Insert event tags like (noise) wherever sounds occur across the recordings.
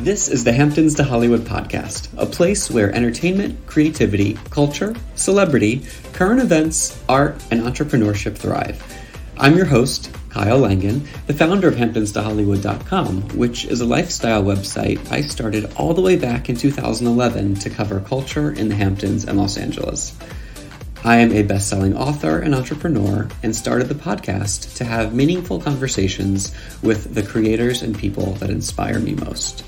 This is the Hamptons to Hollywood podcast, a place where entertainment, creativity, culture, celebrity, current events, art, and entrepreneurship thrive. I'm your host, Kyle Langen, the founder of HamptonsToHollywood.com, which is a lifestyle website I started all the way back in 2011 to cover culture in the Hamptons and Los Angeles. I am a best selling author and entrepreneur and started the podcast to have meaningful conversations with the creators and people that inspire me most.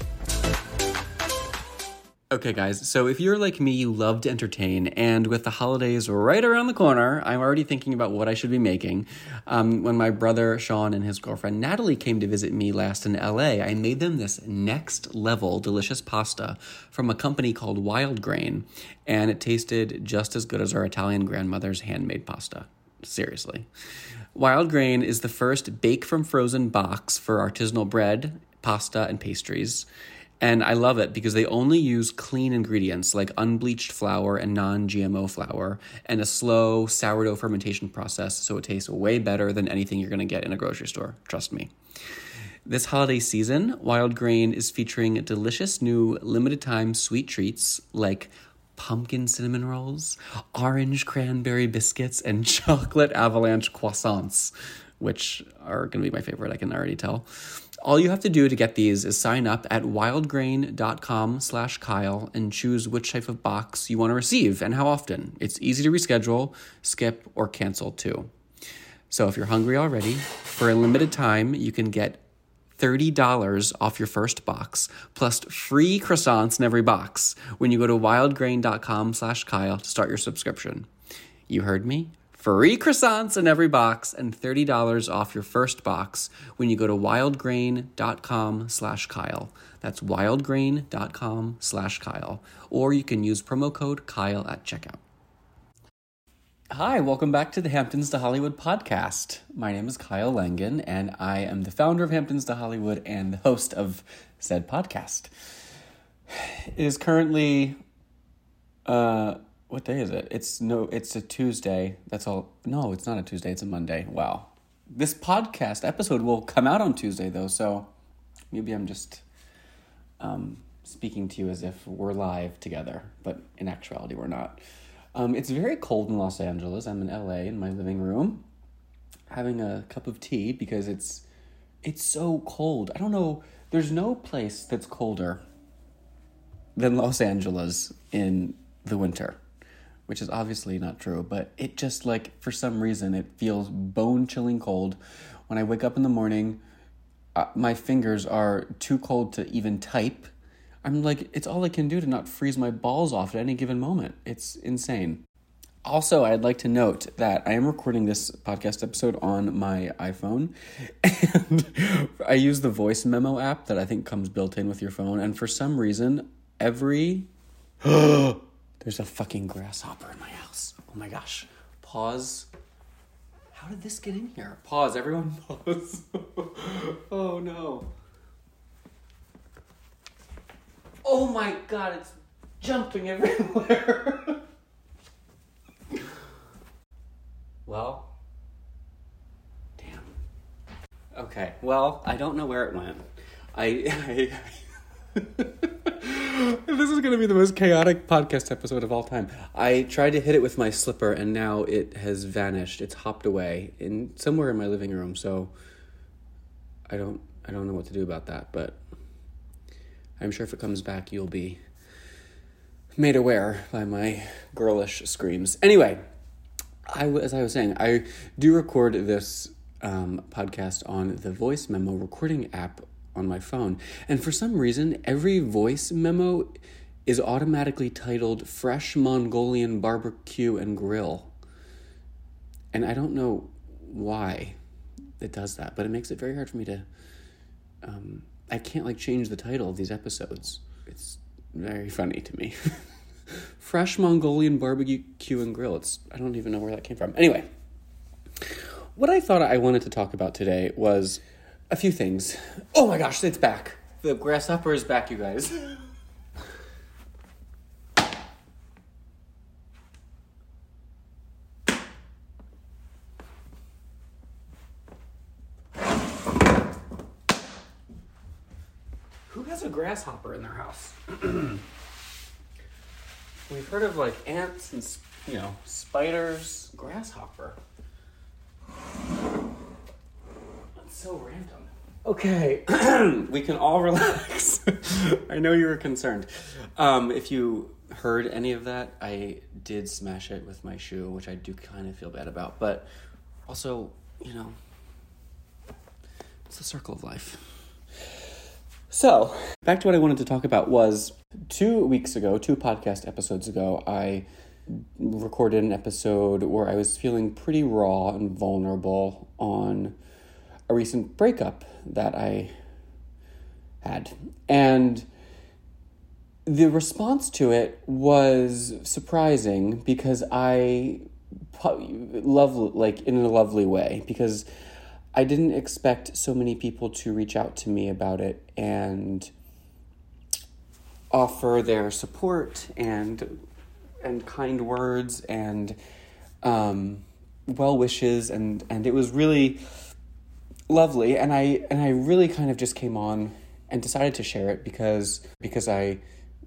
Okay, guys, so if you're like me, you love to entertain, and with the holidays right around the corner, I'm already thinking about what I should be making. Um, when my brother Sean and his girlfriend Natalie came to visit me last in LA, I made them this next level delicious pasta from a company called Wildgrain, and it tasted just as good as our Italian grandmother's handmade pasta. Seriously. Wildgrain is the first bake from frozen box for artisanal bread, pasta, and pastries. And I love it because they only use clean ingredients like unbleached flour and non GMO flour and a slow sourdough fermentation process, so it tastes way better than anything you're going to get in a grocery store. Trust me. This holiday season, Wildgrain is featuring delicious new limited time sweet treats like pumpkin cinnamon rolls, orange cranberry biscuits, and (laughs) chocolate avalanche croissants, which are going to be my favorite, I can already tell. All you have to do to get these is sign up at wildgrain.com slash Kyle and choose which type of box you want to receive and how often. It's easy to reschedule, skip, or cancel too. So if you're hungry already, for a limited time, you can get $30 off your first box, plus free croissants in every box when you go to wildgrain.com slash Kyle to start your subscription. You heard me? Free croissants in every box and $30 off your first box when you go to wildgrain.com slash kyle. That's wildgrain.com slash kyle. Or you can use promo code kyle at checkout. Hi welcome back to the hamptons to hollywood podcast. My name is kyle langen and i am the founder of hamptons to hollywood and the host of said podcast. It is currently uh what day is it? It's no, it's a Tuesday. That's all. No, it's not a Tuesday. It's a Monday. Wow. This podcast episode will come out on Tuesday though, so maybe I'm just um, speaking to you as if we're live together, but in actuality we're not. Um, it's very cold in Los Angeles. I'm in LA in my living room, having a cup of tea because it's it's so cold. I don't know. There's no place that's colder than Los Angeles in the winter which is obviously not true, but it just like for some reason it feels bone chilling cold. When I wake up in the morning, uh, my fingers are too cold to even type. I'm like, it's all I can do to not freeze my balls off at any given moment. It's insane. Also, I'd like to note that I am recording this podcast episode on my iPhone, and (laughs) I use the voice memo app that I think comes built in with your phone. And for some reason, every (gasps) (gasps) There's a fucking grasshopper in my house. Oh my gosh. Pause. How did this get in here? Pause, everyone (laughs) pause. oh no. Oh my god, it's jumping everywhere. (laughs) well, damn. Okay, well, I don't know where it went. I. (laughs) I going to be the most chaotic podcast episode of all time. I tried to hit it with my slipper and now it has vanished. It's hopped away in somewhere in my living room. So I don't I don't know what to do about that, but I'm sure if it comes back you'll be made aware by my girlish screams. Anyway, I as I was saying, I do record this um, podcast on the voice memo recording app on my phone. And for some reason, every voice memo is automatically titled Fresh Mongolian Barbecue and Grill. And I don't know why it does that, but it makes it very hard for me to. Um, I can't like change the title of these episodes. It's very funny to me. (laughs) Fresh Mongolian Barbecue and Grill. It's I don't even know where that came from. Anyway, what I thought I wanted to talk about today was a few things. Oh my gosh, it's back. The grasshopper is back, you guys. (laughs) Who has a grasshopper in their house? (clears throat) We've heard of like ants and you know spiders, grasshopper. That's so random. Okay, (clears throat) we can all (laughs) relax. I know you were concerned. Um, if you heard any of that, I did smash it with my shoe, which I do kind of feel bad about. But also, you know, it's the circle of life. So, back to what I wanted to talk about was two weeks ago, two podcast episodes ago, I recorded an episode where I was feeling pretty raw and vulnerable on a recent breakup that I had. And the response to it was surprising because I love like in a lovely way because I didn't expect so many people to reach out to me about it and offer their support and and kind words and um, well wishes and and it was really lovely and I and I really kind of just came on and decided to share it because because I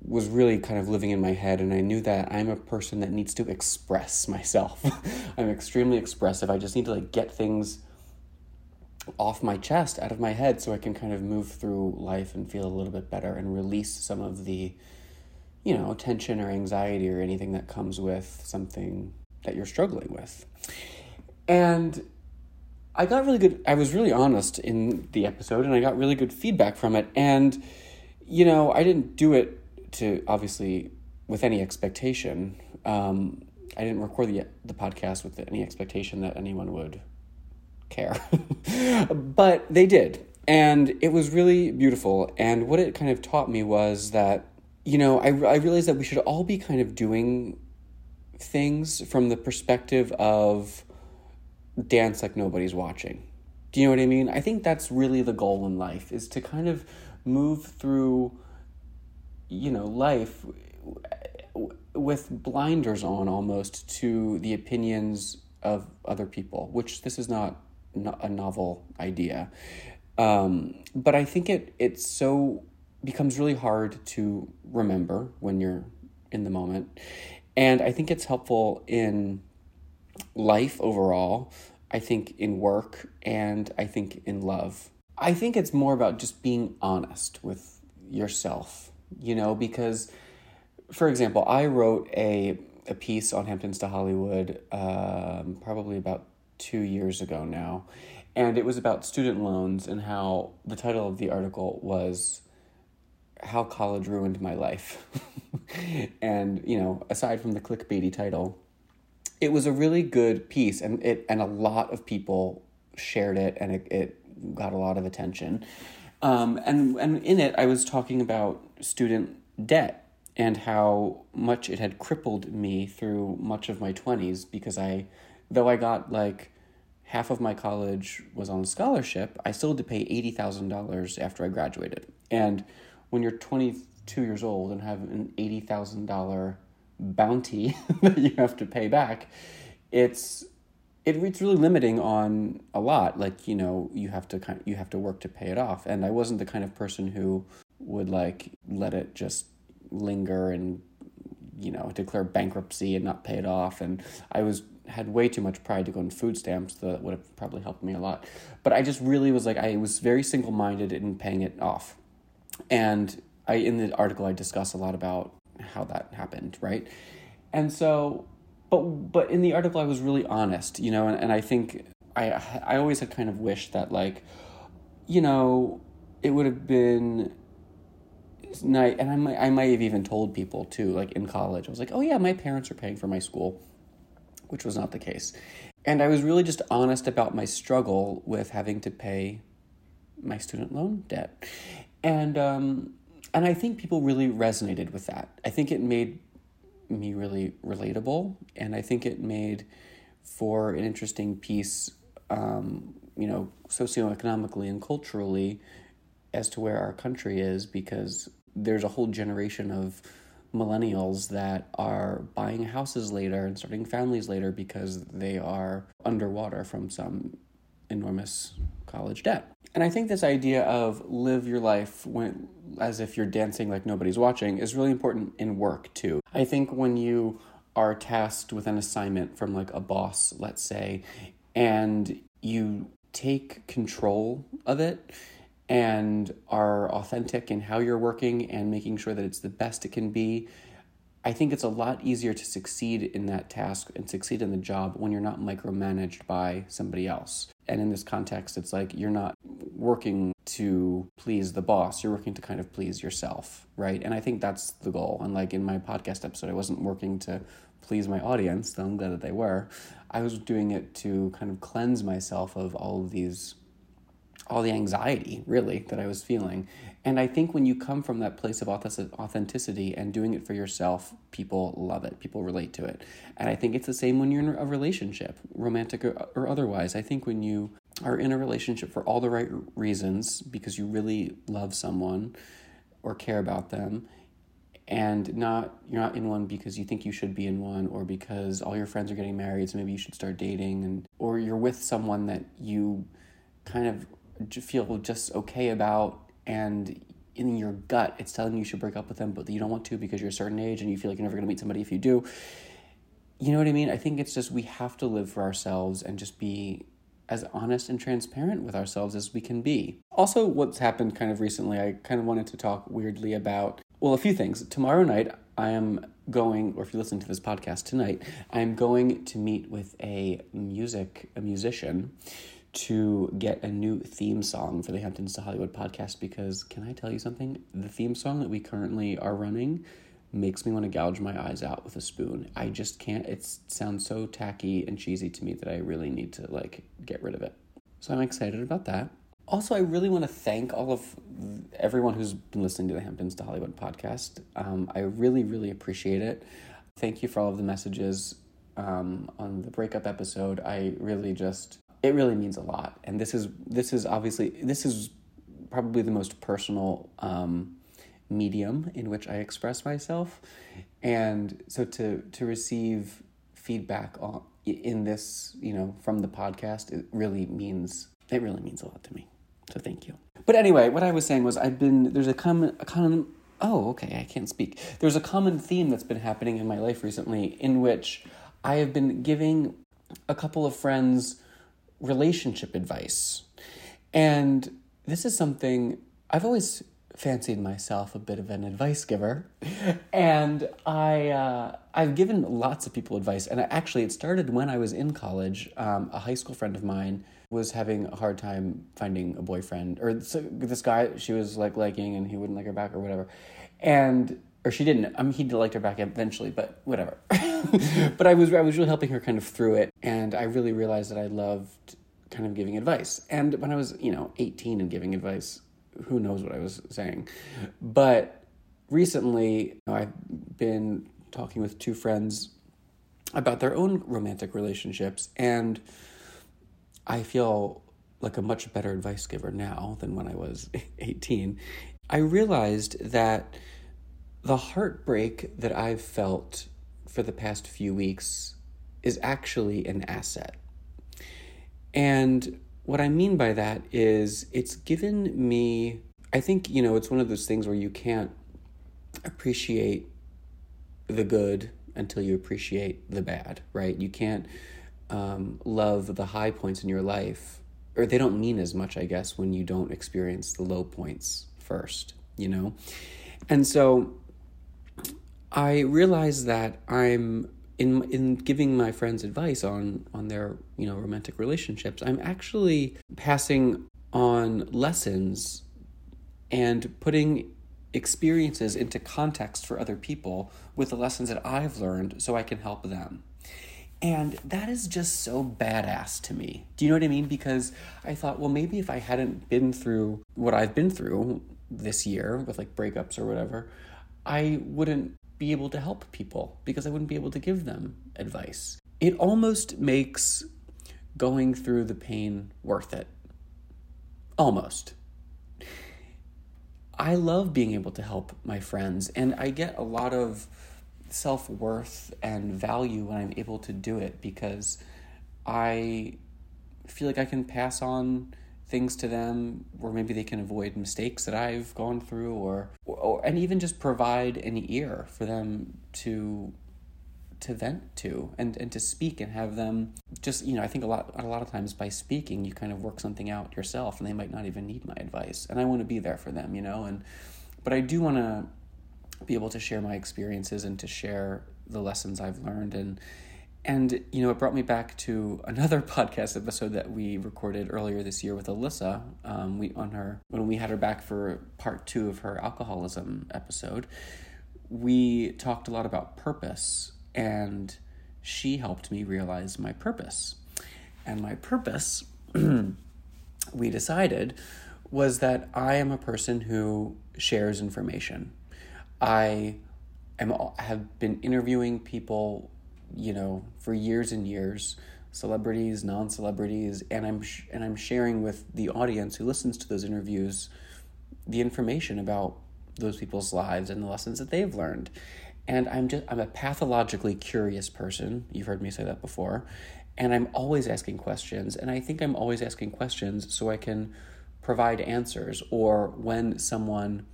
was really kind of living in my head and I knew that I'm a person that needs to express myself. (laughs) I'm extremely expressive. I just need to like get things off my chest, out of my head so I can kind of move through life and feel a little bit better and release some of the you know, tension or anxiety or anything that comes with something that you're struggling with. And I got really good, I was really honest in the episode and I got really good feedback from it. And, you know, I didn't do it to obviously with any expectation. Um, I didn't record the, the podcast with any expectation that anyone would care. (laughs) but they did. And it was really beautiful. And what it kind of taught me was that, you know, I, I realized that we should all be kind of doing things from the perspective of dance like nobody's watching. Do you know what I mean? I think that's really the goal in life is to kind of move through you know, life with blinders on almost to the opinions of other people, which this is not a novel idea. Um, but I think it it so becomes really hard to remember when you're in the moment. And I think it's helpful in life overall. I think in work and I think in love. I think it's more about just being honest with yourself, you know, because for example, I wrote a a piece on Hamptons to Hollywood um, probably about two years ago now, and it was about student loans and how the title of the article was how college ruined my life. (laughs) and, you know, aside from the clickbaity title, it was a really good piece and it and a lot of people shared it and it, it got a lot of attention. Um, and and in it I was talking about student debt and how much it had crippled me through much of my 20s because I though I got like half of my college was on scholarship, I still had to pay $80,000 after I graduated. And when you're 22 years old and have an $80,000 bounty (laughs) that you have to pay back, it's it, it's really limiting on a lot. Like you know, you have to kind of, you have to work to pay it off. And I wasn't the kind of person who would like let it just linger and you know declare bankruptcy and not pay it off. And I was had way too much pride to go on food stamps, so that would have probably helped me a lot. But I just really was like, I was very single minded in paying it off. And I, in the article, I discuss a lot about how that happened, right? And so, but, but in the article, I was really honest, you know, and, and I think I, I always had kind of wished that, like, you know, it would have been nice. And I might, I might have even told people too, like in college, I was like, oh yeah, my parents are paying for my school which was not the case. And I was really just honest about my struggle with having to pay my student loan debt. And um, and I think people really resonated with that. I think it made me really relatable, and I think it made for an interesting piece, um, you know, socioeconomically and culturally, as to where our country is, because there's a whole generation of millennials that are buying houses later and starting families later because they are underwater from some enormous college debt. And I think this idea of live your life when, as if you're dancing like nobody's watching is really important in work too. I think when you are tasked with an assignment from like a boss, let's say, and you take control of it and are authentic in how you're working and making sure that it's the best it can be, I think it's a lot easier to succeed in that task and succeed in the job when you're not micromanaged by somebody else. And in this context, it's like you're not working to please the boss, you're working to kind of please yourself, right? And I think that's the goal. And like in my podcast episode, I wasn't working to please my audience, though I'm glad that they were. I was doing it to kind of cleanse myself of all of these all the anxiety really that I was feeling. And I think when you come from that place of authenticity and doing it for yourself, people love it. People relate to it. And I think it's the same when you're in a relationship, romantic or, otherwise. I think when you are in a relationship for all the right reasons because you really love someone or care about them and not you're not in one because you think you should be in one or because all your friends are getting married so maybe you should start dating and or you're with someone that you kind of feel just okay about and in your gut it's telling you you should break up with them but you don't want to because you're a certain age and you feel like you're never going to meet somebody if you do. You know what i mean? I think it's just we have to live for ourselves and just be as honest and transparent with ourselves as we can be. Also what's happened kind of recently i kind of wanted to talk weirdly about well a few things. Tomorrow night i am going or if you listen to this podcast tonight i'm going to meet with a music a musician to get a new theme song for the Hamptons to Hollywood podcast because can I tell you something? The theme song that we currently are running makes me want to gouge my eyes out with a spoon. I just can't. It sounds so tacky and cheesy to me that I really need to like get rid of it. So I'm excited about that. Also, I really want to thank all of everyone who's been listening to the Hamptons to Hollywood podcast. Um, I really, really appreciate it. Thank you for all of the messages um, on the breakup episode. I really just it really means a lot. And this is this is obviously this is probably the most personal um, medium in which I express myself, and so to to receive feedback on in this you know from the podcast it really means it really means a lot to me. So thank you. But anyway, what I was saying was I've been there's a common a common oh okay I can't speak. There's a common theme that's been happening in my life recently in which I have been giving a couple of friends relationship advice. And this is something I've always fancied myself a bit of an advice giver, (laughs) and I uh, I've given lots of people advice. And I, actually, it started when I was in college. Um, a high school friend of mine was having a hard time finding a boyfriend, or so this guy she was like liking, and he wouldn't like her back or whatever, and or she didn't. I mean, he liked her back eventually, but whatever. (laughs) but I was I was really helping her kind of through it, and I really realized that I loved kind of giving advice. And when I was you know eighteen and giving advice, who knows what I was saying, but recently I've been talking with two friends about their own romantic relationships, and I feel like a much better advice giver now than when I was (laughs) 18. I realized that the heartbreak that I've felt for the past few weeks is actually an asset. And what I mean by that is it's given me, I think, you know, it's one of those things where you can't appreciate the good until you appreciate the bad, right? You can't um, love the high points in your life, or they don't mean as much, I guess, when you don't experience the low points first, you know? And so I realize that I'm in in giving my friends advice on on their you know romantic relationships. I'm actually passing on lessons and putting experiences into context for other people with the lessons that I've learned so I can help them. And that is just so badass to me. Do you know what I mean? Because I thought, well, maybe if I hadn't been through what I've been through this year with like breakups or whatever, I wouldn't be able to help people because I wouldn't be able to give them advice. It almost makes going through the pain worth it. Almost. I love being able to help my friends, and I get a lot of self worth and value when I'm able to do it because I feel like I can pass on things to them where maybe they can avoid mistakes that I've gone through or, or and even just provide an ear for them to to vent to and, and to speak and have them just you know I think a lot a lot of times by speaking you kind of work something out yourself and they might not even need my advice and I want to be there for them you know and but I do want to be able to share my experiences and to share the lessons I've learned and and you know it brought me back to another (laughs) podcast episode that we recorded earlier this year with Alyssa um, we on her when we had her back for part two of her alcoholism episode we talked a lot about purpose and she helped me realize my purpose. And my purpose, (clears throat) we decided, was that I am a person who shares information. I am have been interviewing people, you know, for years and years, celebrities, non-celebrities, and I'm sh- and I'm sharing with the audience who listens to those interviews the information about those people's lives and the lessons that they've learned. And i'm just i'm a pathologically curious person. You've heard me say that before. And i'm always asking questions. And i think i'm always asking questions so i can provide answers. Or when someone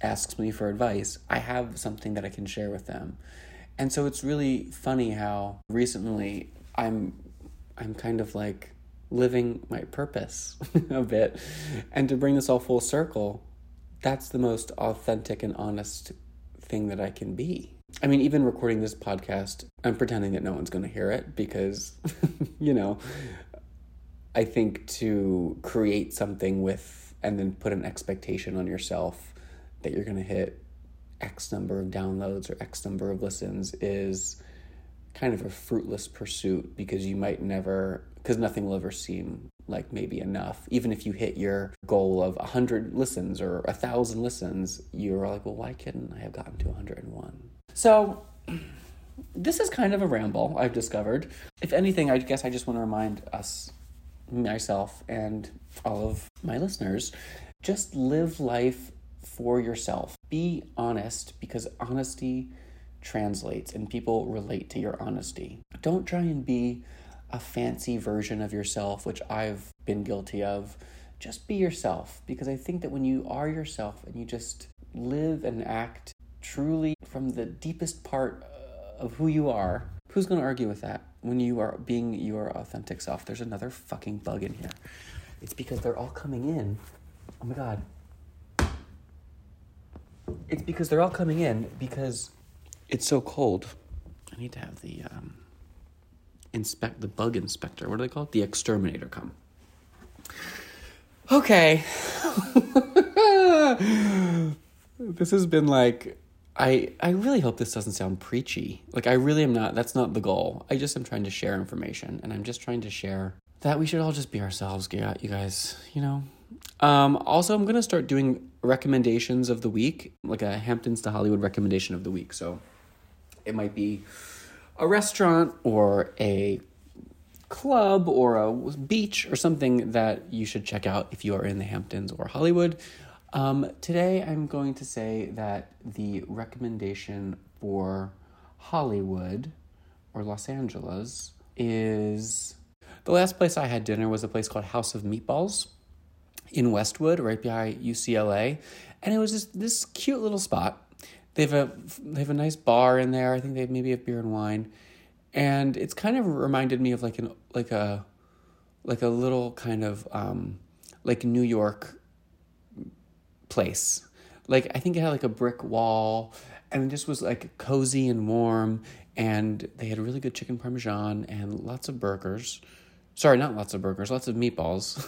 asks me for advice i have something that i can share with them and so it's really funny how recently i'm i'm kind of like living my purpose (laughs) a bit and to bring this all full circle that's the most authentic and honest thing that I can be. I mean, even recording this podcast, I'm pretending that no one's going to hear it because, (laughs) you know, I think to create something with and then put an expectation on yourself that you're going to hit X number of downloads or X number of listens is kind of a fruitless pursuit because you might never, because nothing will ever seem like maybe enough. Even if you hit your goal of 100 listens or 1,000 listens, you're like, well, why couldn't I have gotten to 101? So, this is kind of a ramble, I've discovered. If anything, I guess I just want to remind us, myself, and all of my listeners just live life for yourself. Be honest because honesty translates and people relate to your honesty. Don't try and be a fancy version of yourself, which I've been guilty of. Just be yourself because I think that when you are yourself and you just live and act truly from the deepest part uh, of who you are, who's going to argue with that when you are being your authentic self? There's another fucking bug in here. It's because they're all coming in. Oh my god. It's because they're all coming in because it's so cold. I need to have the um, inspect the bug inspector. What do they call it? The exterminator come. Okay. (laughs) this has been like I I really hope this doesn't sound preachy. Like I really am not that's not the goal. I just am trying to share information and I'm just trying to share that we should all just be ourselves, you guys, you know. Um also I'm going to start doing recommendations of the week, like a Hamptons to Hollywood recommendation of the week. So it might be a restaurant or a club or a beach or something that you should check out if you are in the Hamptons or Hollywood. Um, today, I'm going to say that the recommendation for Hollywood or Los Angeles is the last place I had dinner was a place called House of Meatballs in Westwood, right behind UCLA, and it was just this cute little spot. They have a they have a nice bar in there. I think they maybe have beer and wine, and it's kind of reminded me of like an like a like a little kind of um, like New York place. Like I think it had like a brick wall and it just was like cozy and warm and they had really good chicken parmesan and lots of burgers. Sorry, not lots of burgers, lots of meatballs.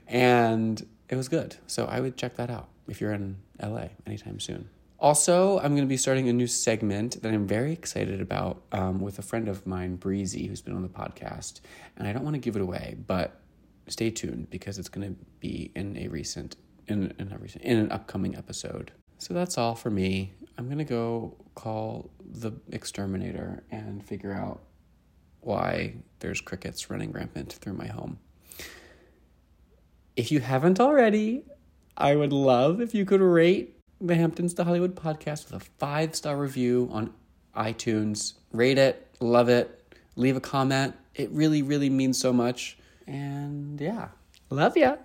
(laughs) and it was good. So I would check that out if you're in LA anytime soon. Also, I'm going to be starting a new segment that I'm very excited about um, with a friend of mine, Breezy, who's been on the podcast. And I don't want to give it away, but stay tuned because it's going to be in a recent in in, a in an upcoming episode. So that's all for me. I'm gonna go call the exterminator and figure out why there's crickets running rampant through my home. If you haven't already, I would love if you could rate the Hamptons to Hollywood podcast with a five star review on iTunes. Rate it, love it, leave a comment. It really, really means so much And yeah. Love ya.